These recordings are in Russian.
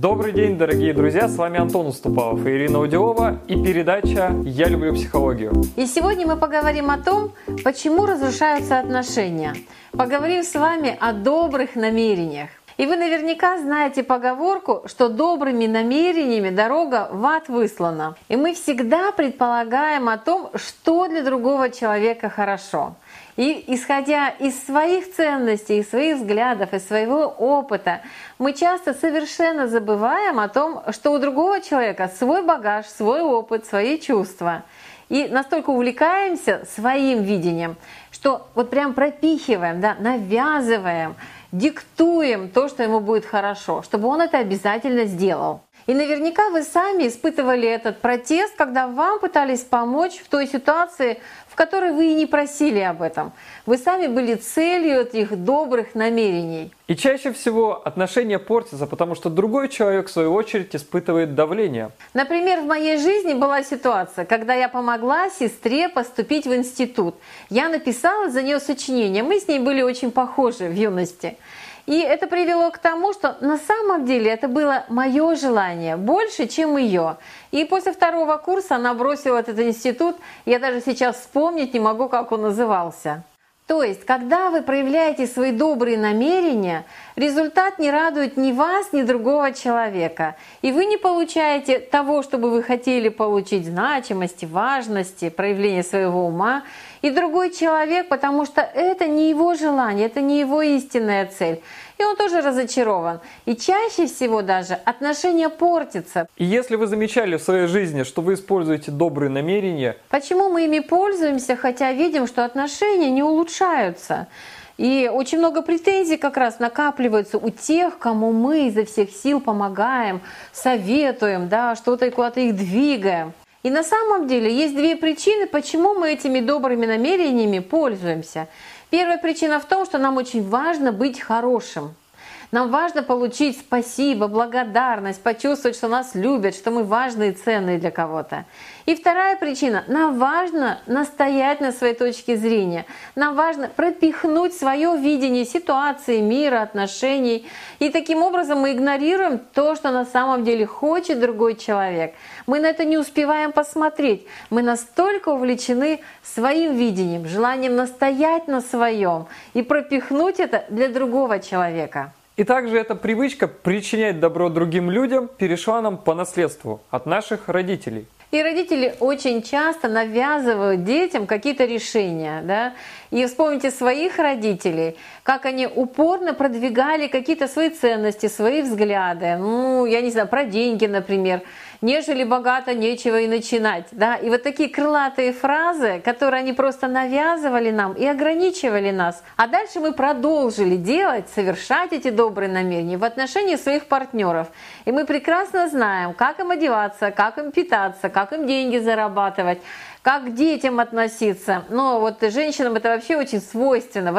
Добрый день, дорогие друзья! С вами Антон Уступалов и Ирина Удилова и передача «Я люблю психологию». И сегодня мы поговорим о том, почему разрушаются отношения. Поговорим с вами о добрых намерениях. И вы наверняка знаете поговорку, что добрыми намерениями дорога в ад выслана. И мы всегда предполагаем о том, что для другого человека хорошо. И исходя из своих ценностей, из своих взглядов, из своего опыта, мы часто совершенно забываем о том, что у другого человека свой багаж, свой опыт, свои чувства. И настолько увлекаемся своим видением, что вот прям пропихиваем, да, навязываем, диктуем то, что ему будет хорошо, чтобы он это обязательно сделал. И наверняка вы сами испытывали этот протест, когда вам пытались помочь в той ситуации, в которой вы и не просили об этом. Вы сами были целью этих добрых намерений. И чаще всего отношения портятся, потому что другой человек, в свою очередь, испытывает давление. Например, в моей жизни была ситуация, когда я помогла сестре поступить в институт. Я написала за нее сочинение. Мы с ней были очень похожи в юности. И это привело к тому, что на самом деле это было мое желание больше, чем ее. И после второго курса она бросила этот институт. Я даже сейчас вспомнить не могу, как он назывался. То есть, когда вы проявляете свои добрые намерения, результат не радует ни вас, ни другого человека. И вы не получаете того, что бы вы хотели получить, значимости, важности, проявления своего ума. И другой человек, потому что это не его желание, это не его истинная цель и он тоже разочарован. И чаще всего даже отношения портятся. И если вы замечали в своей жизни, что вы используете добрые намерения... Почему мы ими пользуемся, хотя видим, что отношения не улучшаются? И очень много претензий как раз накапливается у тех, кому мы изо всех сил помогаем, советуем, да, что-то куда-то их двигаем. И на самом деле есть две причины, почему мы этими добрыми намерениями пользуемся. Первая причина в том, что нам очень важно быть хорошим. Нам важно получить спасибо, благодарность, почувствовать, что нас любят, что мы важные и ценные для кого-то. И вторая причина. Нам важно настоять на своей точке зрения. Нам важно пропихнуть свое видение ситуации, мира, отношений. И таким образом мы игнорируем то, что на самом деле хочет другой человек. Мы на это не успеваем посмотреть. Мы настолько увлечены своим видением, желанием настоять на своем и пропихнуть это для другого человека. И также эта привычка причинять добро другим людям перешла нам по наследству от наших родителей. И родители очень часто навязывают детям какие-то решения. Да? И вспомните своих родителей, как они упорно продвигали какие-то свои ценности, свои взгляды. Ну, я не знаю, про деньги, например. Нежели богато, нечего и начинать. Да? И вот такие крылатые фразы, которые они просто навязывали нам и ограничивали нас. А дальше мы продолжили делать, совершать эти добрые намерения в отношении своих партнеров. И мы прекрасно знаем, как им одеваться, как им питаться, как им деньги зарабатывать как к детям относиться. Но вот женщинам это вообще очень свойственно,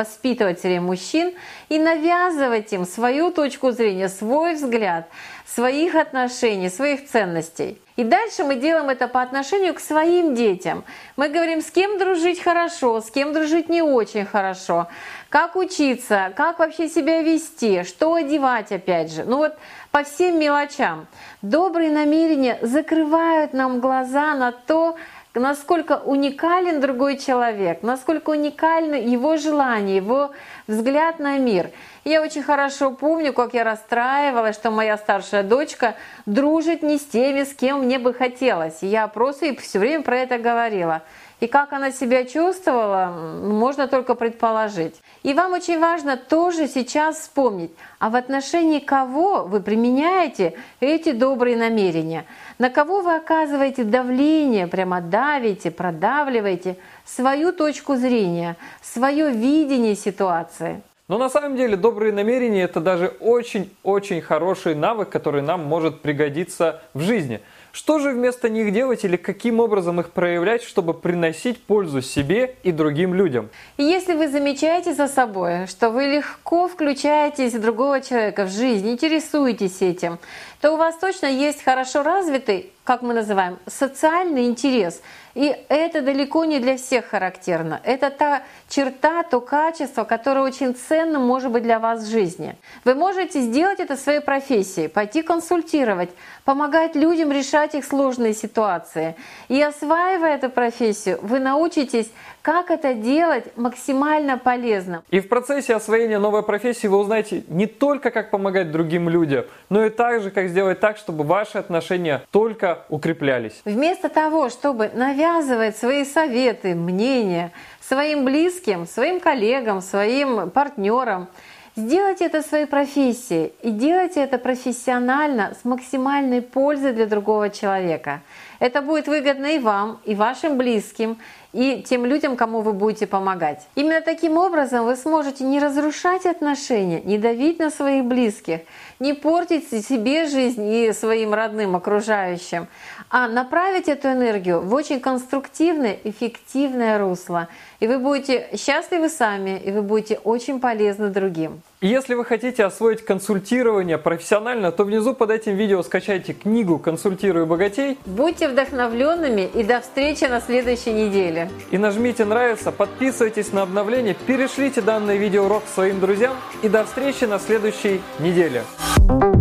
время мужчин и навязывать им свою точку зрения, свой взгляд, своих отношений, своих ценностей. И дальше мы делаем это по отношению к своим детям. Мы говорим, с кем дружить хорошо, с кем дружить не очень хорошо, как учиться, как вообще себя вести, что одевать опять же. Ну вот по всем мелочам. Добрые намерения закрывают нам глаза на то, насколько уникален другой человек, насколько уникальны его желания, его взгляд на мир. Я очень хорошо помню, как я расстраивалась, что моя старшая дочка дружит не с теми, с кем мне бы хотелось. я просто и все время про это говорила. И как она себя чувствовала, можно только предположить. И вам очень важно тоже сейчас вспомнить, а в отношении кого вы применяете эти добрые намерения, на кого вы оказываете давление, прямо давите, продавливаете свою точку зрения, свое видение ситуации. Но на самом деле добрые намерения это даже очень-очень хороший навык, который нам может пригодиться в жизни – что же вместо них делать или каким образом их проявлять, чтобы приносить пользу себе и другим людям? Если вы замечаете за собой, что вы легко включаетесь в другого человека в жизнь, интересуетесь этим, то у вас точно есть хорошо развитый как мы называем, социальный интерес. И это далеко не для всех характерно. Это та черта, то качество, которое очень ценно может быть для вас в жизни. Вы можете сделать это своей профессии, пойти консультировать, помогать людям решать их сложные ситуации. И осваивая эту профессию, вы научитесь, как это делать максимально полезно. И в процессе освоения новой профессии вы узнаете не только, как помогать другим людям, но и также, как сделать так, чтобы ваши отношения только укреплялись. Вместо того, чтобы навязывать свои советы, мнения своим близким, своим коллегам, своим партнерам. Сделайте это своей профессией и делайте это профессионально с максимальной пользой для другого человека. Это будет выгодно и вам, и вашим близким, и тем людям, кому вы будете помогать. Именно таким образом вы сможете не разрушать отношения, не давить на своих близких, не портить себе жизнь и своим родным, окружающим, а направить эту энергию в очень конструктивное, эффективное русло. И вы будете счастливы сами, и вы будете очень полезны другим. И если вы хотите освоить консультирование профессионально, то внизу под этим видео скачайте книгу «Консультирую богатей». Будьте вдохновленными и до встречи на следующей неделе. И нажмите «Нравится», подписывайтесь на обновления, перешлите данное видеоурок своим друзьям и до встречи на следующей неделе. Thank you